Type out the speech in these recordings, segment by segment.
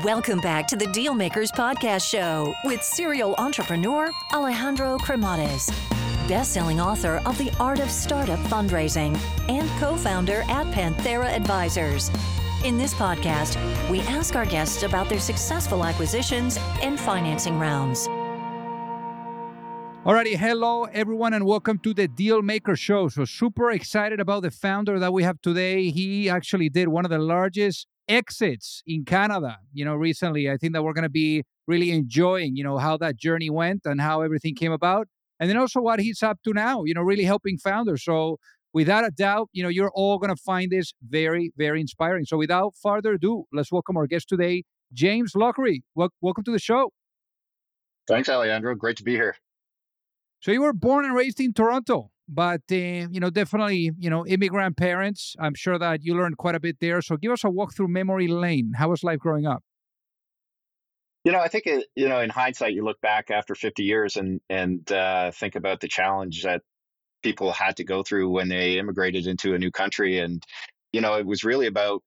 Welcome back to the Dealmakers Podcast Show with serial entrepreneur Alejandro Cremades, best-selling author of The Art of Startup Fundraising and co-founder at Panthera Advisors. In this podcast, we ask our guests about their successful acquisitions and financing rounds. Alrighty, hello everyone, and welcome to the Dealmaker Show. So, super excited about the founder that we have today. He actually did one of the largest exits in Canada, you know, recently. I think that we're going to be really enjoying, you know, how that journey went and how everything came about. And then also what he's up to now, you know, really helping founders. So, without a doubt, you know, you're all going to find this very, very inspiring. So, without further ado, let's welcome our guest today, James Lochrie. Wel- welcome to the show. Thanks, Alejandro. Great to be here. So, you were born and raised in Toronto but uh, you know definitely you know immigrant parents i'm sure that you learned quite a bit there so give us a walk through memory lane. How was life growing up? You know i think it, you know in hindsight you look back after 50 years and and uh, think about the challenge that people had to go through when they immigrated into a new country and you know it was really about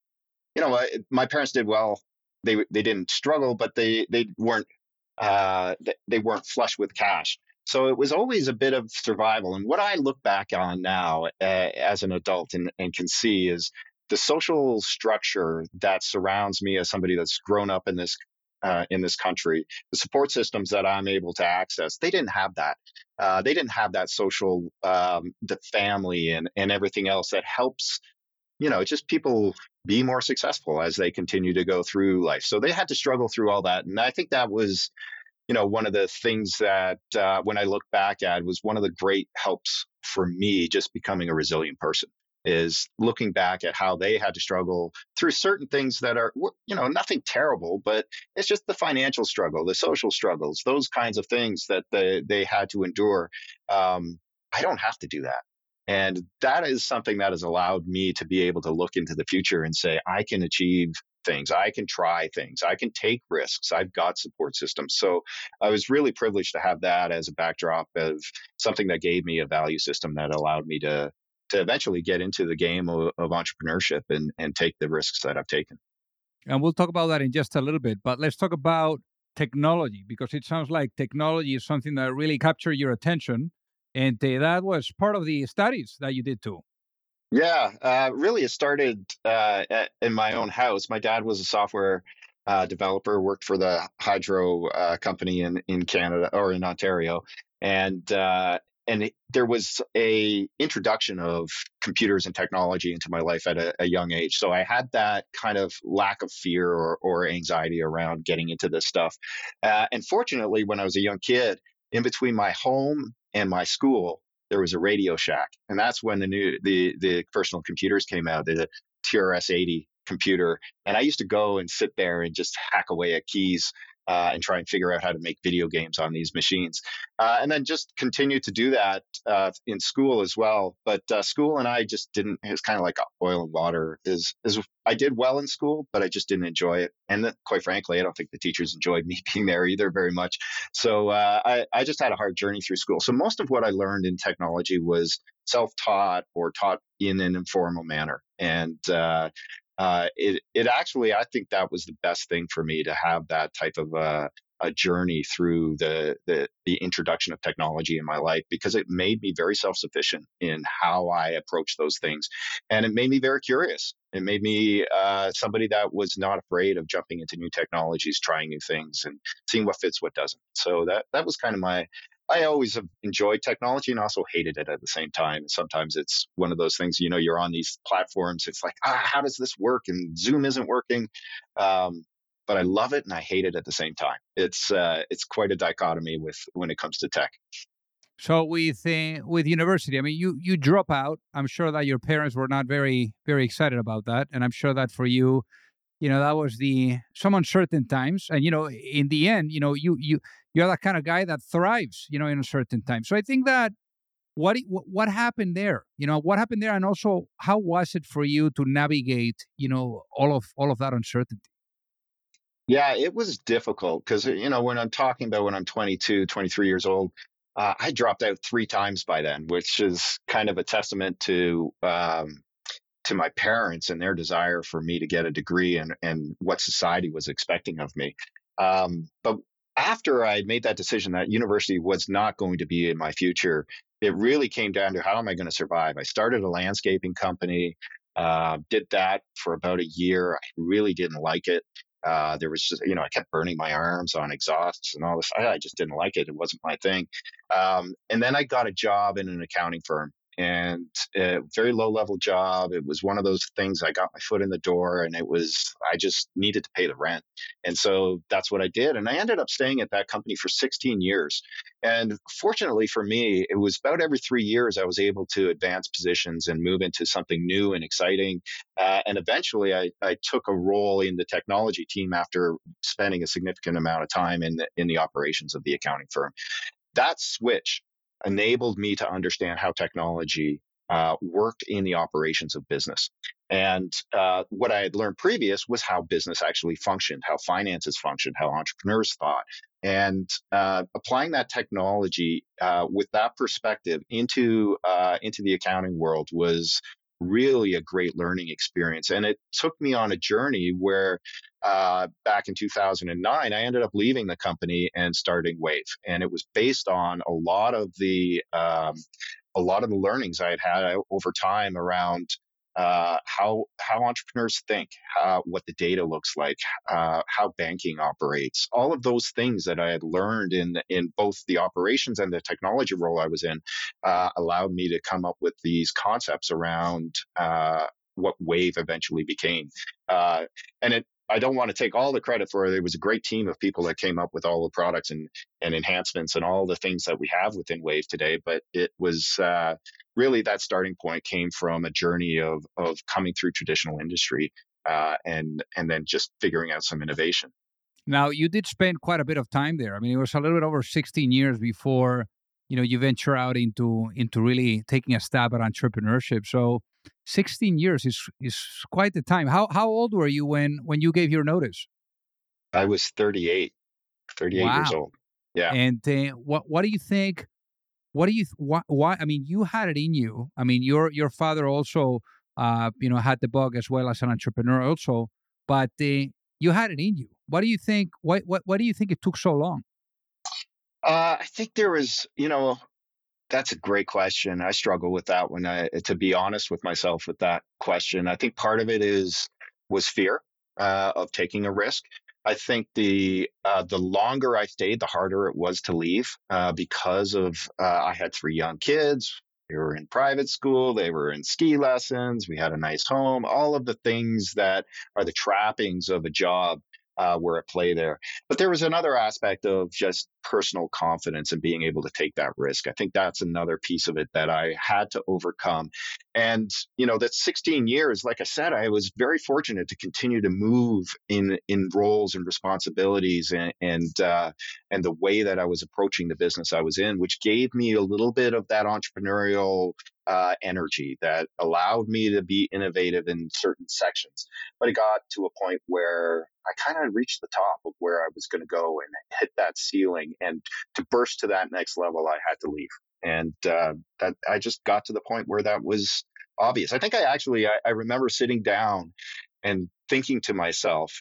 you know my parents did well. They they didn't struggle but they they weren't uh, they weren't flush with cash so it was always a bit of survival. And what I look back on now uh, as an adult and, and can see is the social structure that surrounds me as somebody that's grown up in this uh, in this country, the support systems that I'm able to access, they didn't have that. Uh, they didn't have that social, um, the family and and everything else that helps, you know, just people be more successful as they continue to go through life. So they had to struggle through all that, and I think that was you know, one of the things that uh, when I look back at was one of the great helps for me just becoming a resilient person is looking back at how they had to struggle through certain things that are, you know, nothing terrible, but it's just the financial struggle, the social struggles, those kinds of things that they, they had to endure. Um, I don't have to do that. And that is something that has allowed me to be able to look into the future and say, I can achieve things. I can try things. I can take risks. I've got support systems. So I was really privileged to have that as a backdrop of something that gave me a value system that allowed me to to eventually get into the game of, of entrepreneurship and and take the risks that I've taken. And we'll talk about that in just a little bit. But let's talk about technology because it sounds like technology is something that really captured your attention. And uh, that was part of the studies that you did too. Yeah, uh, really, it started uh, at, in my own house. My dad was a software uh, developer, worked for the hydro uh, company in in Canada or in Ontario, and uh, and it, there was a introduction of computers and technology into my life at a, a, young age. So I had that kind of lack of fear or, or anxiety around getting into this stuff. Uh, and fortunately, when I was a young kid, in between my home and my school, there was a Radio Shack, and that's when the new the the personal computers came out, the TRS-80 computer, and I used to go and sit there and just hack away at keys uh, and try and figure out how to make video games on these machines. Uh, and then just continue to do that uh, in school as well. But uh, school and I just didn't, it was kind of like oil and water. Is, is I did well in school, but I just didn't enjoy it. And then, quite frankly, I don't think the teachers enjoyed me being there either very much. So uh, I, I just had a hard journey through school. So most of what I learned in technology was self taught or taught in an informal manner. And uh, uh, it it actually I think that was the best thing for me to have that type of uh, a journey through the, the the introduction of technology in my life because it made me very self sufficient in how I approach those things, and it made me very curious. It made me uh, somebody that was not afraid of jumping into new technologies, trying new things, and seeing what fits, what doesn't. So that that was kind of my I always have enjoyed technology and also hated it at the same time. Sometimes it's one of those things, you know, you're on these platforms. It's like, ah, how does this work? And Zoom isn't working. Um, but I love it and I hate it at the same time. It's uh, it's quite a dichotomy with when it comes to tech. So with uh, with university, I mean, you you drop out. I'm sure that your parents were not very very excited about that, and I'm sure that for you, you know, that was the some uncertain times. And you know, in the end, you know, you you you're that kind of guy that thrives, you know, in a certain time. So I think that what what happened there, you know, what happened there, and also how was it for you to navigate, you know, all of all of that uncertainty? Yeah, it was difficult because you know when I'm talking about when I'm 22, 23 years old, uh, I dropped out three times by then, which is kind of a testament to um, to my parents and their desire for me to get a degree and and what society was expecting of me. Um, but after I made that decision that university was not going to be in my future, it really came down to how am I going to survive? I started a landscaping company, uh, did that for about a year. I really didn't like it. Uh, there was just, you know, I kept burning my arms on exhausts and all this. I, I just didn't like it. It wasn't my thing. Um, and then I got a job in an accounting firm and a very low level job. It was one of those things I got my foot in the door and it was, I just needed to pay the rent. And so that's what I did. And I ended up staying at that company for 16 years. And fortunately for me, it was about every three years I was able to advance positions and move into something new and exciting. Uh, and eventually I, I took a role in the technology team after spending a significant amount of time in the, in the operations of the accounting firm. That switch enabled me to understand how technology uh, worked in the operations of business. And uh, what I had learned previous was how business actually functioned, how finances functioned, how entrepreneurs thought. And uh, applying that technology uh, with that perspective into uh, into the accounting world was really a great learning experience. And it took me on a journey where uh, back in 2009, I ended up leaving the company and starting Wave. And it was based on a lot of the um, a lot of the learnings I had had over time around uh, how how entrepreneurs think, how, what the data looks like, uh, how banking operates, all of those things that I had learned in in both the operations and the technology role I was in, uh, allowed me to come up with these concepts around uh, what Wave eventually became. Uh, and it I don't want to take all the credit for it. It was a great team of people that came up with all the products and, and enhancements and all the things that we have within Wave today. But it was uh, really that starting point came from a journey of of coming through traditional industry uh, and and then just figuring out some innovation. Now you did spend quite a bit of time there. I mean, it was a little bit over 16 years before you know you venture out into into really taking a stab at entrepreneurship. So 16 years is is quite the time. How how old were you when when you gave your notice? I was 38, 38 wow. years old. Yeah. And uh, what what do you think? What do you why, why? I mean, you had it in you. I mean, your your father also, uh, you know, had the bug as well as an entrepreneur also. But uh, you had it in you. What do you think? What what what do you think it took so long? Uh, I think there was, you know, that's a great question. I struggle with that one. I, to be honest with myself with that question, I think part of it is was fear uh, of taking a risk. I think the uh, the longer I stayed, the harder it was to leave uh, because of uh, I had three young kids. They were in private school. They were in ski lessons. We had a nice home. All of the things that are the trappings of a job uh, were at play there. But there was another aspect of just personal confidence and being able to take that risk. I think that's another piece of it that I had to overcome. And, you know, that 16 years, like I said, I was very fortunate to continue to move in, in roles and responsibilities and, and, uh, and the way that I was approaching the business I was in, which gave me a little bit of that entrepreneurial uh, energy that allowed me to be innovative in certain sections. But it got to a point where I kind of reached the top of where I was going to go and hit that ceiling. And to burst to that next level, I had to leave. And uh, that I just got to the point where that was obvious. I think I actually I, I remember sitting down and thinking to myself,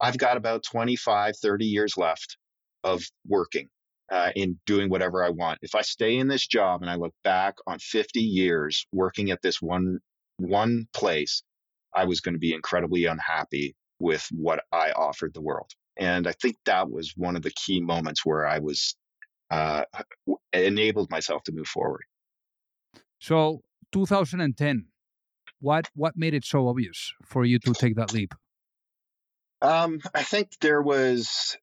I've got about 25, 30 years left of working uh, in doing whatever I want. If I stay in this job and I look back on 50 years working at this one one place, I was going to be incredibly unhappy with what I offered the world. And I think that was one of the key moments where I was uh, enabled myself to move forward. So, 2010, what what made it so obvious for you to take that leap? Um, I think there was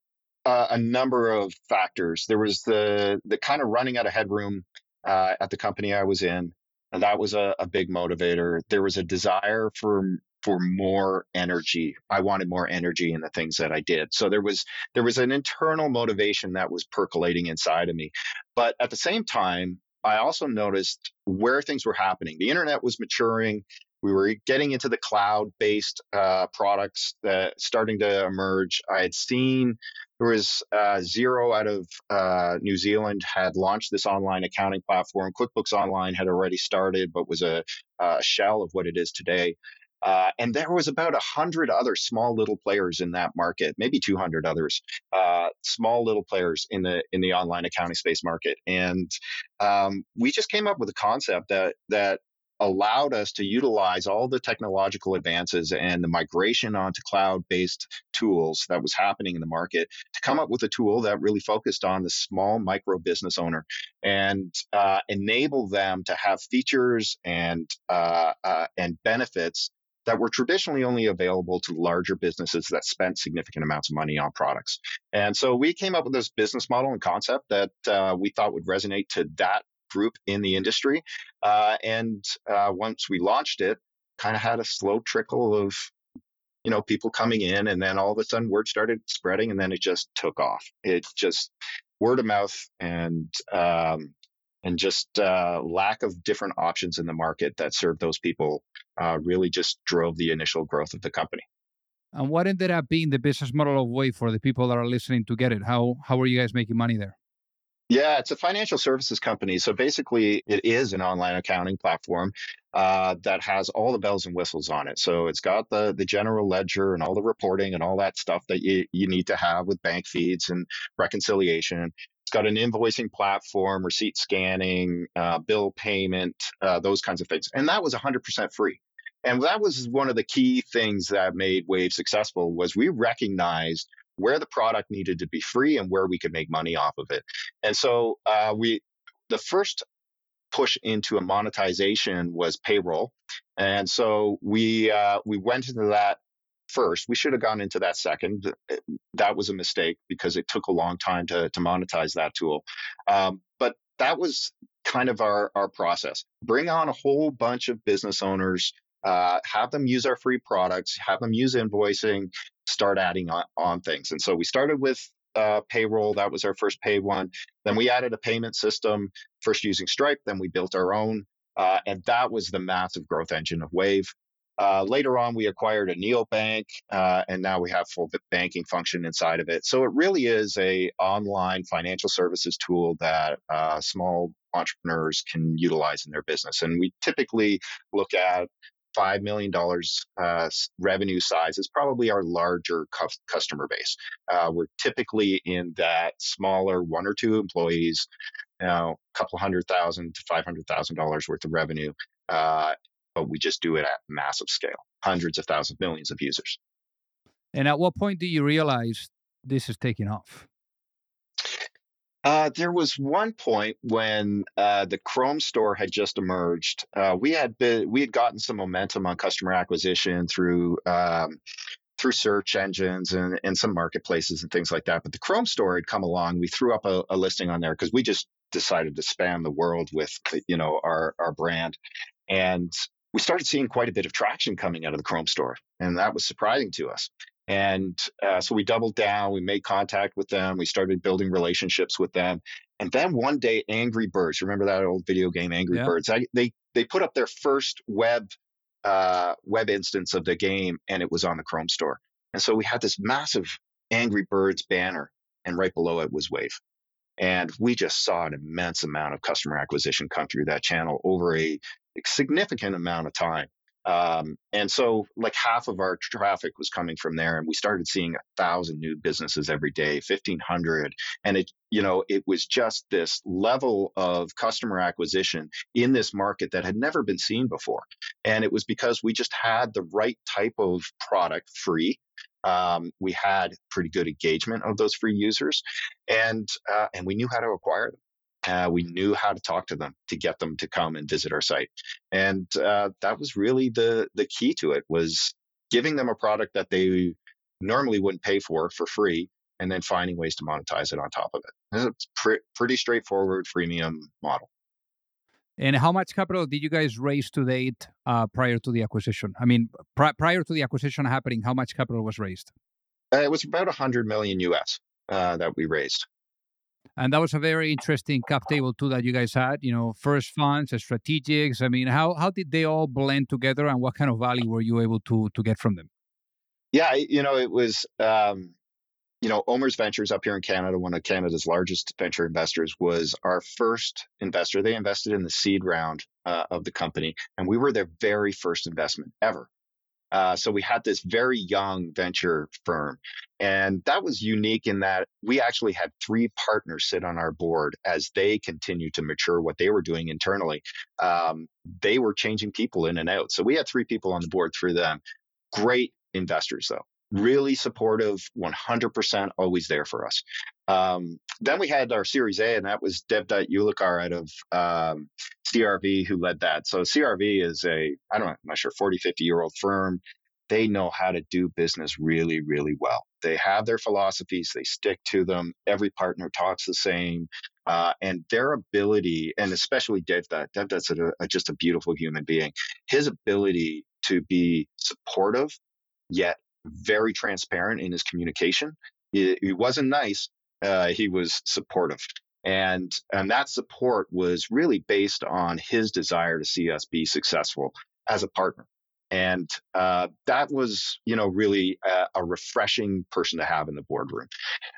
uh, a number of factors. There was the the kind of running out of headroom uh, at the company I was in, and that was a, a big motivator. There was a desire for for more energy. I wanted more energy in the things that I did. So there was there was an internal motivation that was percolating inside of me. But at the same time, I also noticed where things were happening. The internet was maturing We were getting into the cloud based uh, products that starting to emerge. I had seen there was uh, Xero out of uh, New Zealand had launched this online accounting platform. QuickBooks Online had already started, but was a, a shell of what it is today. Uh, and there was about a hundred other small little players in that market, maybe 200 others, uh, small little players in the in the online accounting space market. And um, we just came up with a concept that that allowed us to utilize all the technological advances and the migration onto cloud-based tools that was happening in the market to come up with a tool that really focused on the small micro business owner and uh, enable them to have features and uh, uh, and benefits that were traditionally only available to larger businesses that spent significant amounts of money on products. And so we came up with this business model and concept that uh, we thought would resonate to that group in the industry. Uh, and uh, once we launched it, kind of had a slow trickle of you know people coming in and then all of a sudden word started spreading and then it just took off it just word of mouth and um, and just uh, lack of different options in the market that serve those people uh, really just drove the initial growth of the company. And what ended up being the business model of Wave for the people that are listening to get it? How how are you guys making money there? Yeah, it's a financial services company. So basically, it is an online accounting platform uh, that has all the bells and whistles on it. So it's got the the general ledger and all the reporting and all that stuff that you, you need to have with bank feeds and reconciliation. It's got an invoicing platform, receipt scanning, uh, bill payment, uh, those kinds of things. And that was 100% free. And that was one of the key things that made Wave successful was we recognized where the product needed to be free and where we could make money off of it. And so uh, we, the first push into a monetization was payroll, and so we uh, we went into that first. We should have gone into that second. That was a mistake because it took a long time to, to monetize that tool. Um, but that was kind of our, our process. Bring on a whole bunch of business owners, uh, have them use our free products, have them use invoicing, start adding on, on things. And so we started with uh, payroll. That was our first pay one. Then we added a payment system, first using Stripe. Then we built our own. Uh, and that was the massive growth engine of Wave. Uh, later on, we acquired a neobank, uh, and now we have full banking function inside of it. So it really is a online financial services tool that uh, small entrepreneurs can utilize in their business. And we typically look at five million dollars uh, revenue size is probably our larger cu- customer base. Uh, we're typically in that smaller one or two employees, you know, a couple hundred thousand to five hundred thousand dollars worth of revenue. Uh, but we just do it at massive scale, hundreds of thousands, millions of users. And at what point do you realize this is taking off? Uh, there was one point when uh, the Chrome store had just emerged. Uh, we had been, we had gotten some momentum on customer acquisition through um, through search engines and, and some marketplaces and things like that. But the Chrome store had come along. We threw up a, a listing on there because we just decided to spam the world with you know our our brand, and we started seeing quite a bit of traction coming out of the Chrome store, and that was surprising to us. And uh, so we doubled down, we made contact with them, we started building relationships with them. And then one day, Angry Birds, remember that old video game, Angry yeah. Birds? I, they they put up their first web uh, web instance of the game, and it was on the Chrome store. And so we had this massive Angry Birds banner, and right below it was Wave. And we just saw an immense amount of customer acquisition come through that channel over a significant amount of time. Um, and so, like half of our traffic was coming from there, and we started seeing a thousand new businesses every day, fifteen hundred, and it, you know, it was just this level of customer acquisition in this market that had never been seen before, and it was because we just had the right type of product free. Um, we had pretty good engagement of those free users, and uh, and we knew how to acquire them. Uh, we knew how to talk to them to get them to come and visit our site, and uh, that was really the the key to it was giving them a product that they normally wouldn't pay for for free, and then finding ways to monetize it on top of it. It's pre- pretty straightforward freemium model. And how much capital did you guys raise to date uh, prior to the acquisition? I mean, pr- prior to the acquisition happening, how much capital was raised? Uh, it was about 100 million US uh, that we raised. And that was a very interesting cap table too that you guys had. You know, first funds, strategics. I mean, how how did they all blend together, and what kind of value were you able to to get from them? Yeah, you know, it was um, you know, OMERS Ventures up here in Canada, one of Canada's largest venture investors, was our first investor. They invested in the seed round uh, of the company, and we were their very first investment ever. Uh, so we had this very young venture firm, and that was unique in that we actually had three partners sit on our board as they continued to mature what they were doing internally. Um, they were changing people in and out, so we had three people on the board through them. Great investors, though really supportive, 100% always there for us. Um, then we had our Series A, and that was Devdutt Yellurkar out of um, CRV who led that. So CRV is a, I don't know, I'm not sure, 40, 50 year old firm. They know how to do business really, really well. They have their philosophies, they stick to them. Every partner talks the same. Uh, and their ability, and especially Devdutt, Devdutt's a, a, just a beautiful human being. His ability to be supportive, yet very transparent in his communication. He, he wasn't nice. Uh, he was supportive. And, and that support was really based on his desire to see us be successful as a partner. And uh, that was, you know, really a, a, refreshing person to have in the boardroom.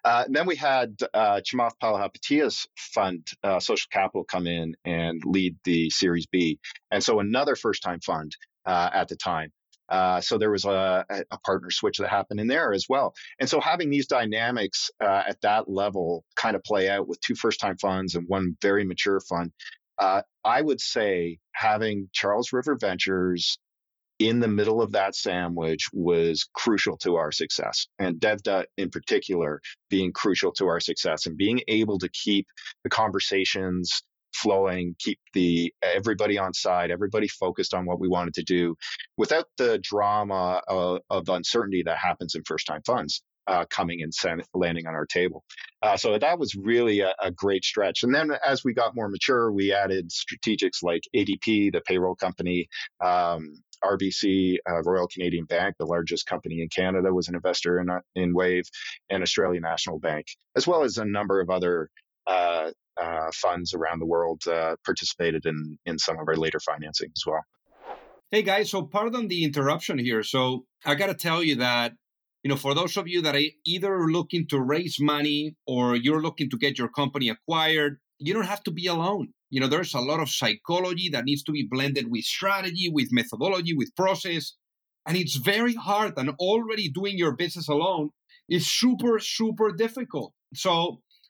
Uh, then we had uh, Chamath Palihapitiya's fund, uh, Social Capital, come in and lead the Series B. And so another first time fund uh, at the time. Uh, so there was a, a, partner switch that happened in there as well. And so having these dynamics uh, at that level kind of play out with two first time funds and one very mature fund, uh, I would say having Charles River Ventures in the middle of that sandwich was crucial to our success. And Devdutt in particular being crucial to our success and being able to keep the conversations flowing, keep the everybody on side, everybody focused on what we wanted to do, without the drama of, of uncertainty that happens in first time funds. Uh, coming and landing on our table. Uh, so that was really a, a, great stretch. And then as we got more mature, we added strategics like ADP, the payroll company, um, RBC, uh, Royal Canadian Bank, the largest company in Canada, was an investor in, uh, in Wave, and Australian National Bank, as well as a number of other uh, uh, funds around the world uh, participated in in some of our later financing as well. Hey guys, so pardon the interruption here. So I got to tell you that you know for those of you that are either looking to raise money or you're looking to get your company acquired, you don't have to be alone. You know, there's a lot of psychology that needs to be blended with strategy, with methodology, with process. And it's very hard. And already doing your business alone is super, super difficult. So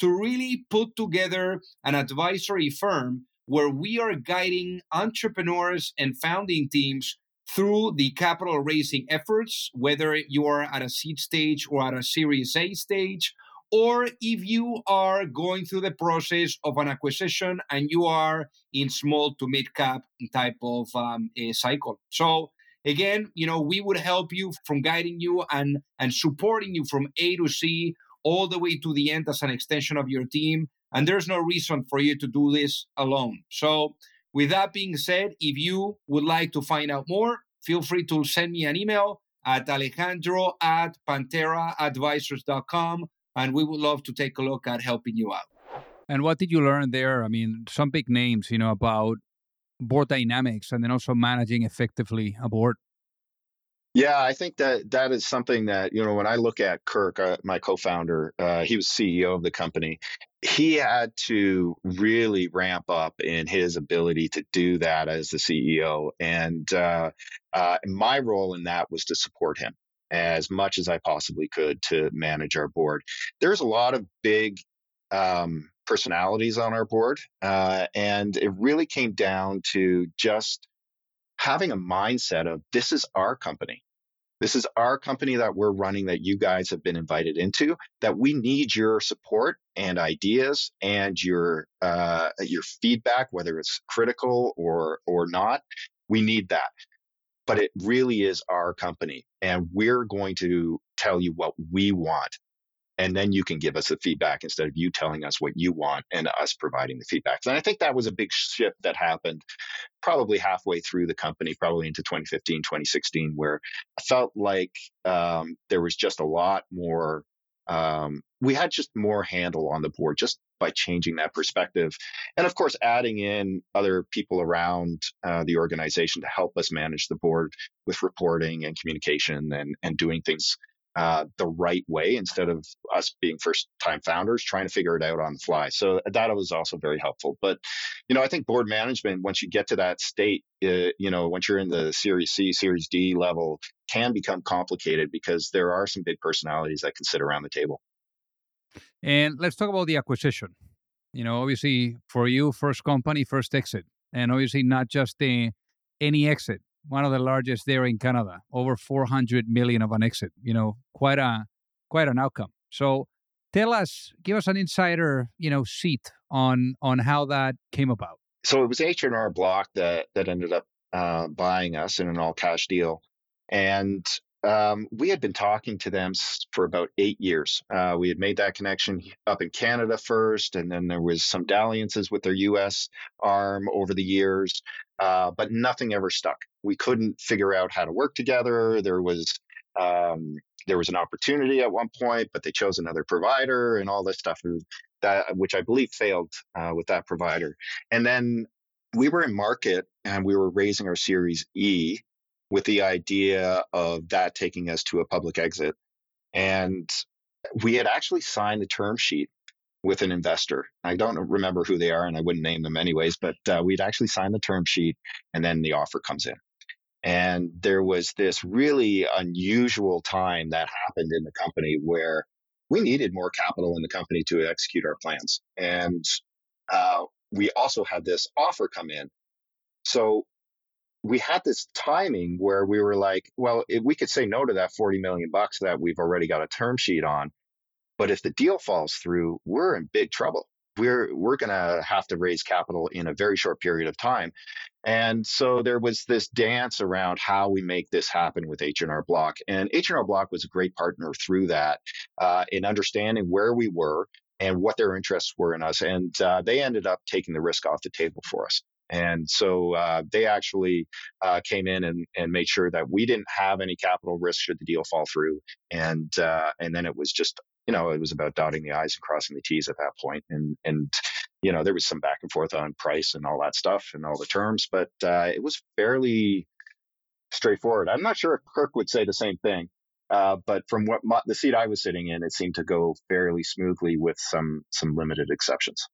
to really put together an advisory firm where we are guiding entrepreneurs and founding teams through the capital raising efforts, whether you are at a seed stage or at a Series A stage, or if you are going through the process of an acquisition and you are in small to mid cap type of um, cycle. So again, you know, we would help you from guiding you and and supporting you from A to C all the way to the end as an extension of your team. And there's no reason for you to do this alone. So, with that being said, if you would like to find out more, feel free to send me an email at alejandro at pantheraadvisors.com. And we would love to take a look at helping you out. And what did you learn there? I mean, some big names, you know, about board dynamics and then also managing effectively a board. Yeah, I think that that is something that, you know, when I look at Kirk, uh, my co founder, uh, he was CEO of the company. He had to really ramp up in his ability to do that as the CEO. And uh, uh, my role in that was to support him as much as I possibly could to manage our board. There's a lot of big um, personalities on our board. Uh, and it really came down to just having a mindset of this is our company. This is our company that we're running that you guys have been invited into. That we need your support and ideas and your uh, your feedback, whether it's critical or or not. We need that. But it really is our company, and we're going to tell you what we want and then you can give us the feedback instead of you telling us what you want and us providing the feedback. And I think that was a big shift that happened probably halfway through the company, probably into 2015, 2016, where I felt like um, there was just a lot more. Um, we had just more handle on the board just by changing that perspective. And of course, adding in other people around uh, the organization to help us manage the board with reporting and communication and, and doing things uh, the right way instead of us being first time founders trying to figure it out on the fly. So that was also very helpful. But, you know, I think board management, once you get to that state, uh, you know, once you're in the Series C, Series D level, can become complicated because there are some big personalities that can sit around the table. And let's talk about the acquisition. You know, obviously for you, first company, first exit, and obviously not just any exit one of the largest there in Canada, over 400 million of an exit. You know, quite a quite an outcome. So, tell us, give us an insider, you know, seat on on how that came about. So it was H and R Block that that ended up uh, buying us in an all cash deal, and um, we had been talking to them for about eight years. Uh, we had made that connection up in Canada first, and then there was some dalliances with their U.S. arm over the years, uh, but nothing ever stuck. We couldn't figure out how to work together. There was um, there was an opportunity at one point, but they chose another provider and all this stuff and that which I believe failed uh, with that provider. And then we were in market and we were raising our Series E with the idea of that taking us to a public exit. And we had actually signed the term sheet with an investor. I don't remember who they are, and I wouldn't name them anyways, but uh, we'd actually signed the term sheet, and then the offer comes in. And there was this really unusual time that happened in the company where we needed more capital in the company to execute our plans. And uh, we also had this offer come in. So we had this timing where we were like, well, if we could say no to that 40 million bucks that we've already got a term sheet on, but if the deal falls through, we're in big trouble. We're we're going to have to raise capital in a very short period of time. And so there was this dance around how we make this happen with H&R Block. And H&R Block was a great partner through that uh, in understanding where we were and what their interests were in us. And uh, they ended up taking the risk off the table for us. And so uh, they actually uh, came in and, and made sure that we didn't have any capital risk should the deal fall through. And uh, and then it was just you know it was about dotting the i's and crossing the t's at that point. And and you know there was some back and forth on price and all that stuff and all the terms, but uh, it was fairly straightforward. I'm not sure if Kirk would say the same thing. Uh, but from what my, the seat I was sitting in, it seemed to go fairly smoothly with some some limited exceptions.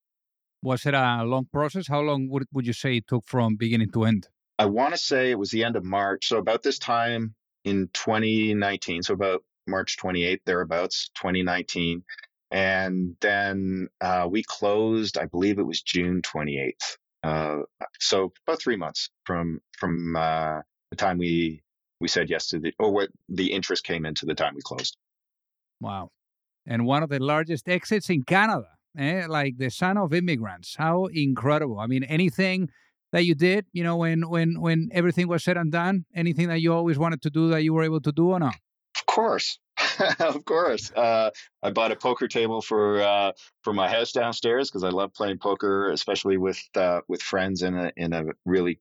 Was it a long process? How long would, would you say it took from beginning to end? I want to say it was the end of March. So about this time in 2019, so about March 28th, thereabouts, 2019. And then uh, we closed, I believe it was June 28th. Uh, so about three months from from uh, the time we we said yes to the or what the interest came into the time we closed. Wow, and one of the largest exits in Canada eh? like the son of immigrants. How incredible! I mean, anything that you did, you know, when when when everything was said and done, anything that you always wanted to do that you were able to do or not? Of course. of course, uh, I bought a poker table for uh, for my house downstairs because I love playing poker, especially with uh, with friends in a in a really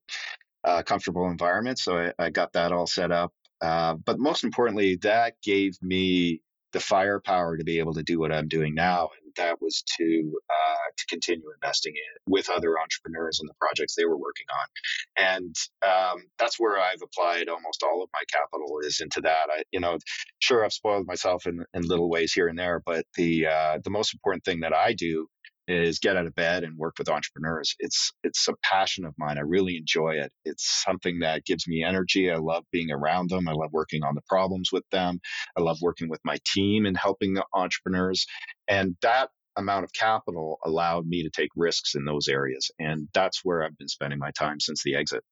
uh, comfortable environment. So I, I, got that all set up. Uh, but most importantly, that gave me the firepower to be able to do what I'm doing now And that was to uh, to continue investing in with other entrepreneurs in the projects they were working on, and um, that's where I've applied almost all of my capital is into that. I, you know, sure I've spoiled myself in, in little ways here and there, but the uh, the most important thing that I do is get out of bed and work with entrepreneurs. It's it's a passion of mine. I really enjoy it. It's something that gives me energy. I love being around them. I love working on the problems with them. I love working with my team and helping the entrepreneurs. And that amount of capital allowed me to take risks in those areas. And that's where I've been spending my time since the exit.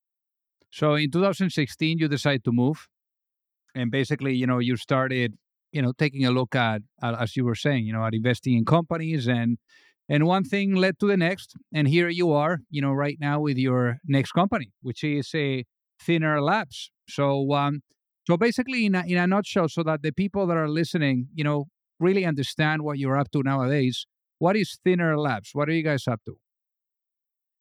So in 2016 you decided to move? and basically, you know, you started, you know, taking a look at, at, as you were saying, you know, at investing in companies and and one thing led to the next, and here you are, you know, right now with your next company, which is a Thin Air Labs. So, um, so basically, in a, in a nutshell, so that the people that are listening, you know, really understand what you're up to nowadays. What is Thin Air Labs? What are you guys up to?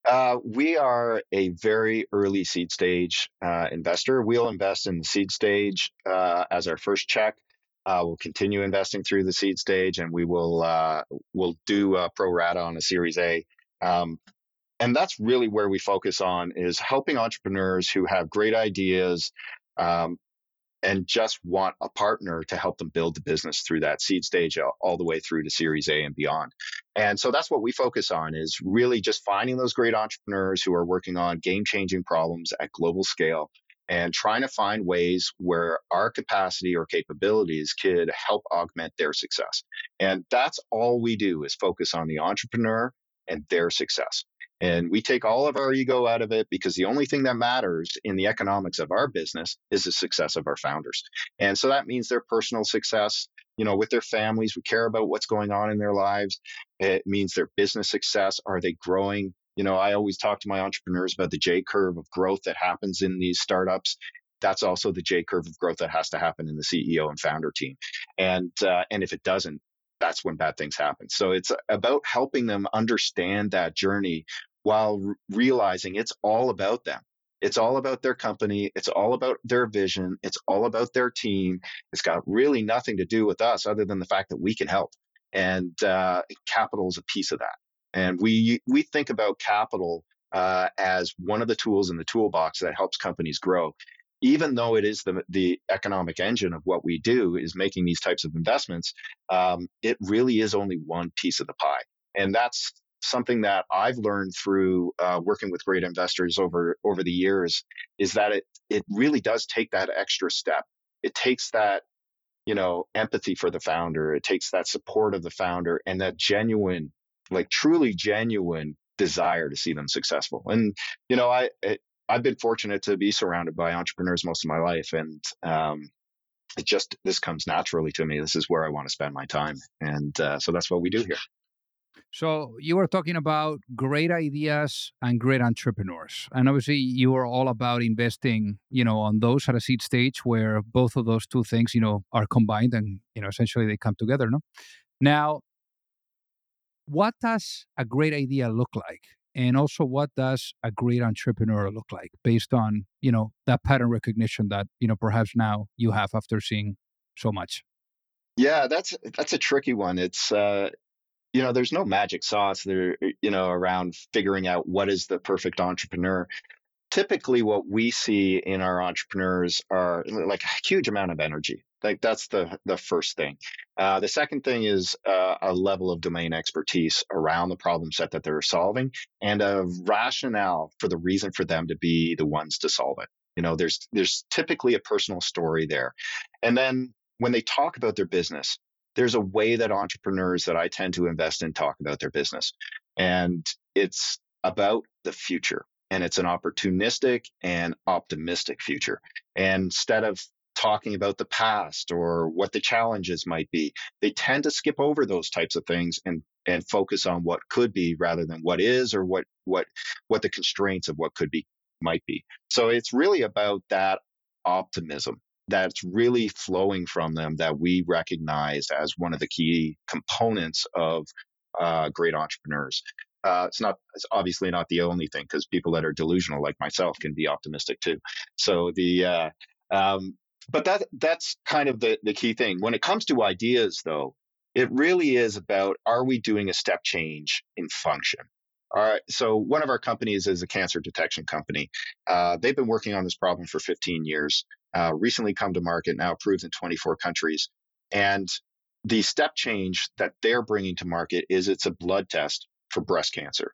Uh, we are a very early seed stage uh, investor. We'll invest in the seed stage uh, as our first check. Uh, we'll continue investing through the seed stage, and we will uh, will do pro rata on a Series A. Um, and that's really where we focus on is helping entrepreneurs who have great ideas um, and just want a partner to help them build the business through that seed stage all the way through to series a and beyond and so that's what we focus on is really just finding those great entrepreneurs who are working on game changing problems at global scale and trying to find ways where our capacity or capabilities could help augment their success. And that's all we do is focus on the entrepreneur and their success. And we take all of our ego out of it because the only thing that matters in the economics of our business is the success of our founders. And so that means their personal success, you know, with their families. We care about what's going on in their lives. It means their business success. Are they growing? You know, I always talk to my entrepreneurs about the J curve of growth that happens in these startups. That's also the J curve of growth that has to happen in the CEO and founder team. And uh, and if it doesn't, that's when bad things happen. So it's about helping them understand that journey while r- realizing it's all about them. It's all about their company. It's all about their vision. It's all about their team. It's got really nothing to do with us other than the fact that we can help. And uh, capital is a piece of that. And we we think about capital uh, as one of the tools in the toolbox that helps companies grow. Even though it is the the economic engine of what we do is making these types of investments, um, it really is only one piece of the pie, and that's something that I've learned through uh, working with great investors over over the years is that it it really does take that extra step. It takes that you know empathy for the founder. It takes that support of the founder and that genuine like truly genuine desire to see them successful. And you know, I it, I've been fortunate to be surrounded by entrepreneurs most of my life, and um, it just this comes naturally to me. This is where I want to spend my time, and uh, so that's what we do here. So you were talking about great ideas and great entrepreneurs, and obviously you are all about investing, you know, on those at a seed stage where both of those two things, you know, are combined and you know essentially they come together. No, now what does a great idea look like? And also what does a great entrepreneur look like based on you know that pattern recognition that you know perhaps now you have after seeing so much? Yeah that's that's a tricky one. It's uh you know there's no magic sauce there you know around figuring out what is the perfect entrepreneur typically what we see in our entrepreneurs are like a huge amount of energy like that's the the first thing. Uh, the second thing is uh, a level of domain expertise around the problem set that they're solving, and a rationale for the reason for them to be the ones to solve it. You know, there's there's typically a personal story there, and then when they talk about their business, there's a way that entrepreneurs that I tend to invest in talk about their business, and it's about the future and it's an opportunistic and optimistic future. And instead of talking about the past or what the challenges might be. They tend to skip over those types of things and and focus on what could be rather than what is or what what what the constraints of what could be might be. So it's really about that optimism that's really flowing from them that we recognize as one of the key components of uh, great entrepreneurs. Uh, it's not it's obviously not the only thing because people that are delusional like myself can be optimistic too. So the uh, um, but that that's kind of the, the key thing. When it comes to ideas, though, it really is about are we doing a step change in function? All right. So one of our companies is a cancer detection company. Uh, they've been working on this problem for 15 years. Uh, recently come to market, now approved in 24 countries. And the step change that they're bringing to market is it's a blood test for breast cancer.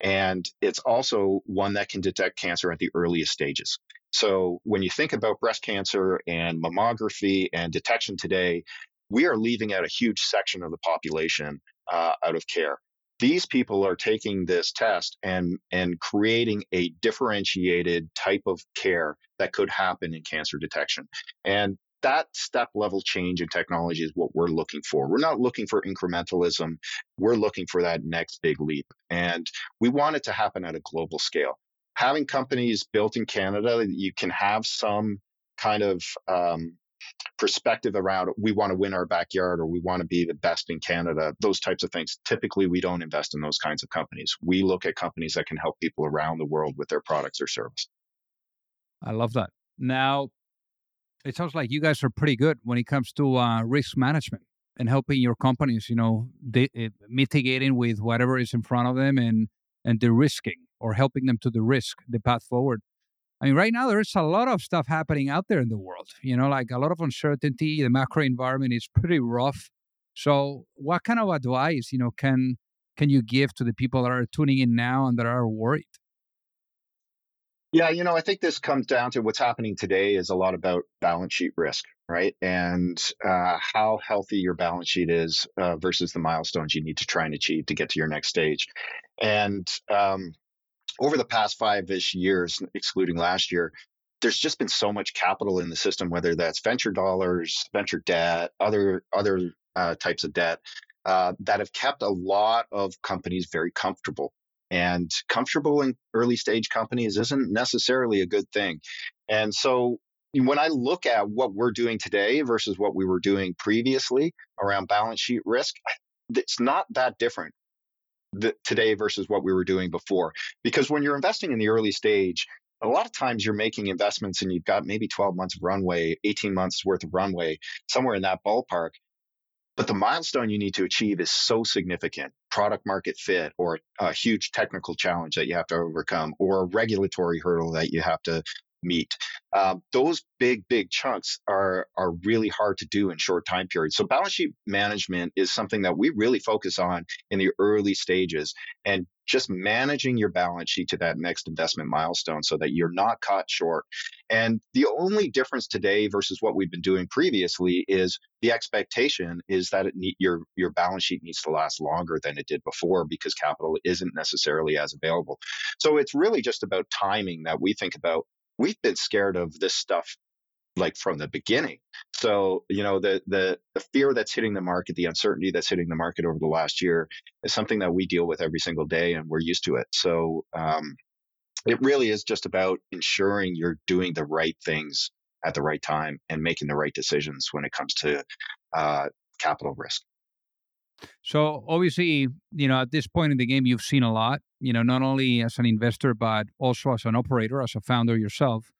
And it's also one that can detect cancer at the earliest stages. So when you think about breast cancer and mammography and detection today, we are leaving out a huge section of the population uh, out of care. These people are taking this test and and creating a differentiated type of care that could happen in cancer detection. And that step level change in technology is what we're looking for. We're not looking for incrementalism. We're looking for that next big leap. And we want it to happen at a global scale. Having companies built in Canada, you can have some kind of um, perspective around we want to win our backyard or we want to be the best in Canada, those types of things. Typically, we don't invest in those kinds of companies. We look at companies that can help people around the world with their products or service. I love that. Now, it sounds like you guys are pretty good when it comes to uh, risk management and helping your companies, you know, de- uh, mitigating with whatever is in front of them and and de-risking or helping them to the risk the path forward. I mean, right now there's a lot of stuff happening out there in the world. You know, like a lot of uncertainty. The macro environment is pretty rough. So, what kind of advice, you know, can can you give to the people that are tuning in now and that are worried? Yeah, you know, I think this comes down to what's happening today is a lot about balance sheet risk, right? And uh, how healthy your balance sheet is uh, versus the milestones you need to try and achieve to get to your next stage. And um, over the past five ish years, excluding last year, there's just been so much capital in the system, whether that's venture dollars, venture debt, other other uh, types of debt, uh, that have kept a lot of companies very comfortable and comfortable in early stage companies isn't necessarily a good thing. And so when I look at what we're doing today versus what we were doing previously around balance sheet risk, it's not that different today versus what we were doing before. Because when you're investing in the early stage, a lot of times you're making investments and you've got maybe 12 months of runway, 18 months worth of runway, somewhere in that ballpark. But the milestone you need to achieve is so significant product market fit, or a huge technical challenge that you have to overcome, or a regulatory hurdle that you have to meet. Um, those big, big chunks are are really hard to do in short time periods. So balance sheet management is something that we really focus on in the early stages, and just managing your balance sheet to that next investment milestone so that you're not caught short. And the only difference today versus what we've been doing previously is the expectation is that need, your your balance sheet needs to last longer than it did before because capital isn't necessarily as available. So it's really just about timing that we think about we've been scared of this stuff like from the beginning. So, you know, the the the fear that's hitting the market, the uncertainty that's hitting the market over the last year is something that we deal with every single day and we're used to it. So, um, it really is just about ensuring you're doing the right things at the right time and making the right decisions when it comes to uh, capital risk. So obviously, you know, at this point in the game, you've seen a lot. You know, not only as an investor, but also as an operator, as a founder yourself.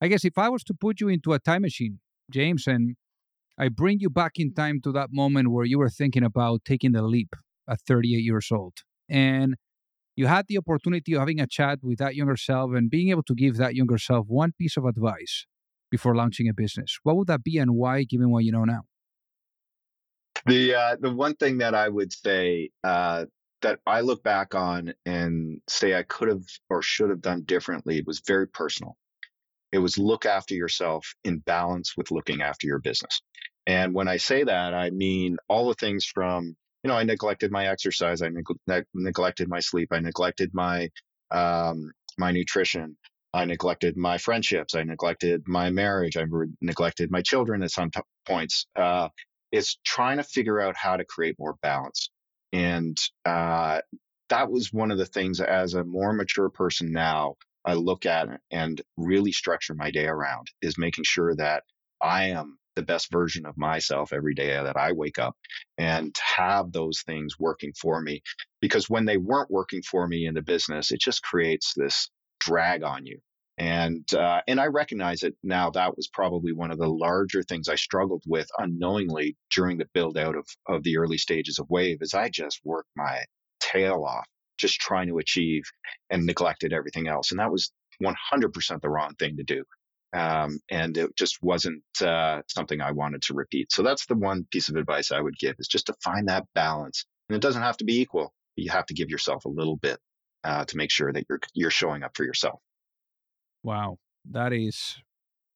I guess if I was to put you into a time machine, James, and I bring you back in time to that moment where you were thinking about taking the leap at 38 years old, and you had the opportunity of having a chat with that younger self and being able to give that younger self one piece of advice before launching a business, what would that be and why, given what you know now? The uh, the one thing that I would say uh, that I look back on and say I could have or should have done differently was very personal. It was look after yourself in balance with looking after your business. And when I say that, I mean all the things from you know I neglected my exercise, I neg- neglected my sleep, I neglected my um, my nutrition, I neglected my friendships. I neglected my marriage. I re- neglected my children at some t- points. Uh, it's trying to figure out how to create more balance. And uh, that was one of the things as a more mature person now, I look at and really structure my day around is making sure that I am the best version of myself every day that I wake up and have those things working for me. Because when they weren't working for me in the business, it just creates this drag on you and uh, and I recognize it now. That was probably one of the larger things I struggled with unknowingly during the build out of of the early stages of Wave, is I just worked my tail off just trying to achieve and neglected everything else, and that was 100% the wrong thing to do. Um, and it just wasn't uh, something I wanted to repeat. So that's the one piece of advice I would give is just to find that balance. And it doesn't have to be equal. You have to give yourself a little bit uh, to make sure that you're you're showing up for yourself. Wow, that is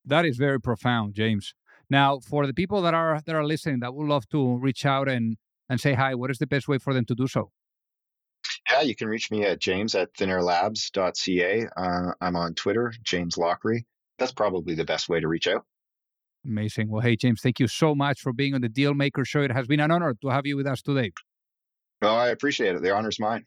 that is very profound, James. Now, for the people that are that are listening that would love to reach out and and say hi, what is the best way for them to do so? Yeah, you can reach me at james at thinairlabs.ca. Uh, I'm on Twitter, James Lochrie. That's probably the best way to reach out. Amazing. Well, hey, James, thank you so much for being on the Deal Maker Show. It has been an honor to have you with us today. Well, I appreciate it. The honor's mine.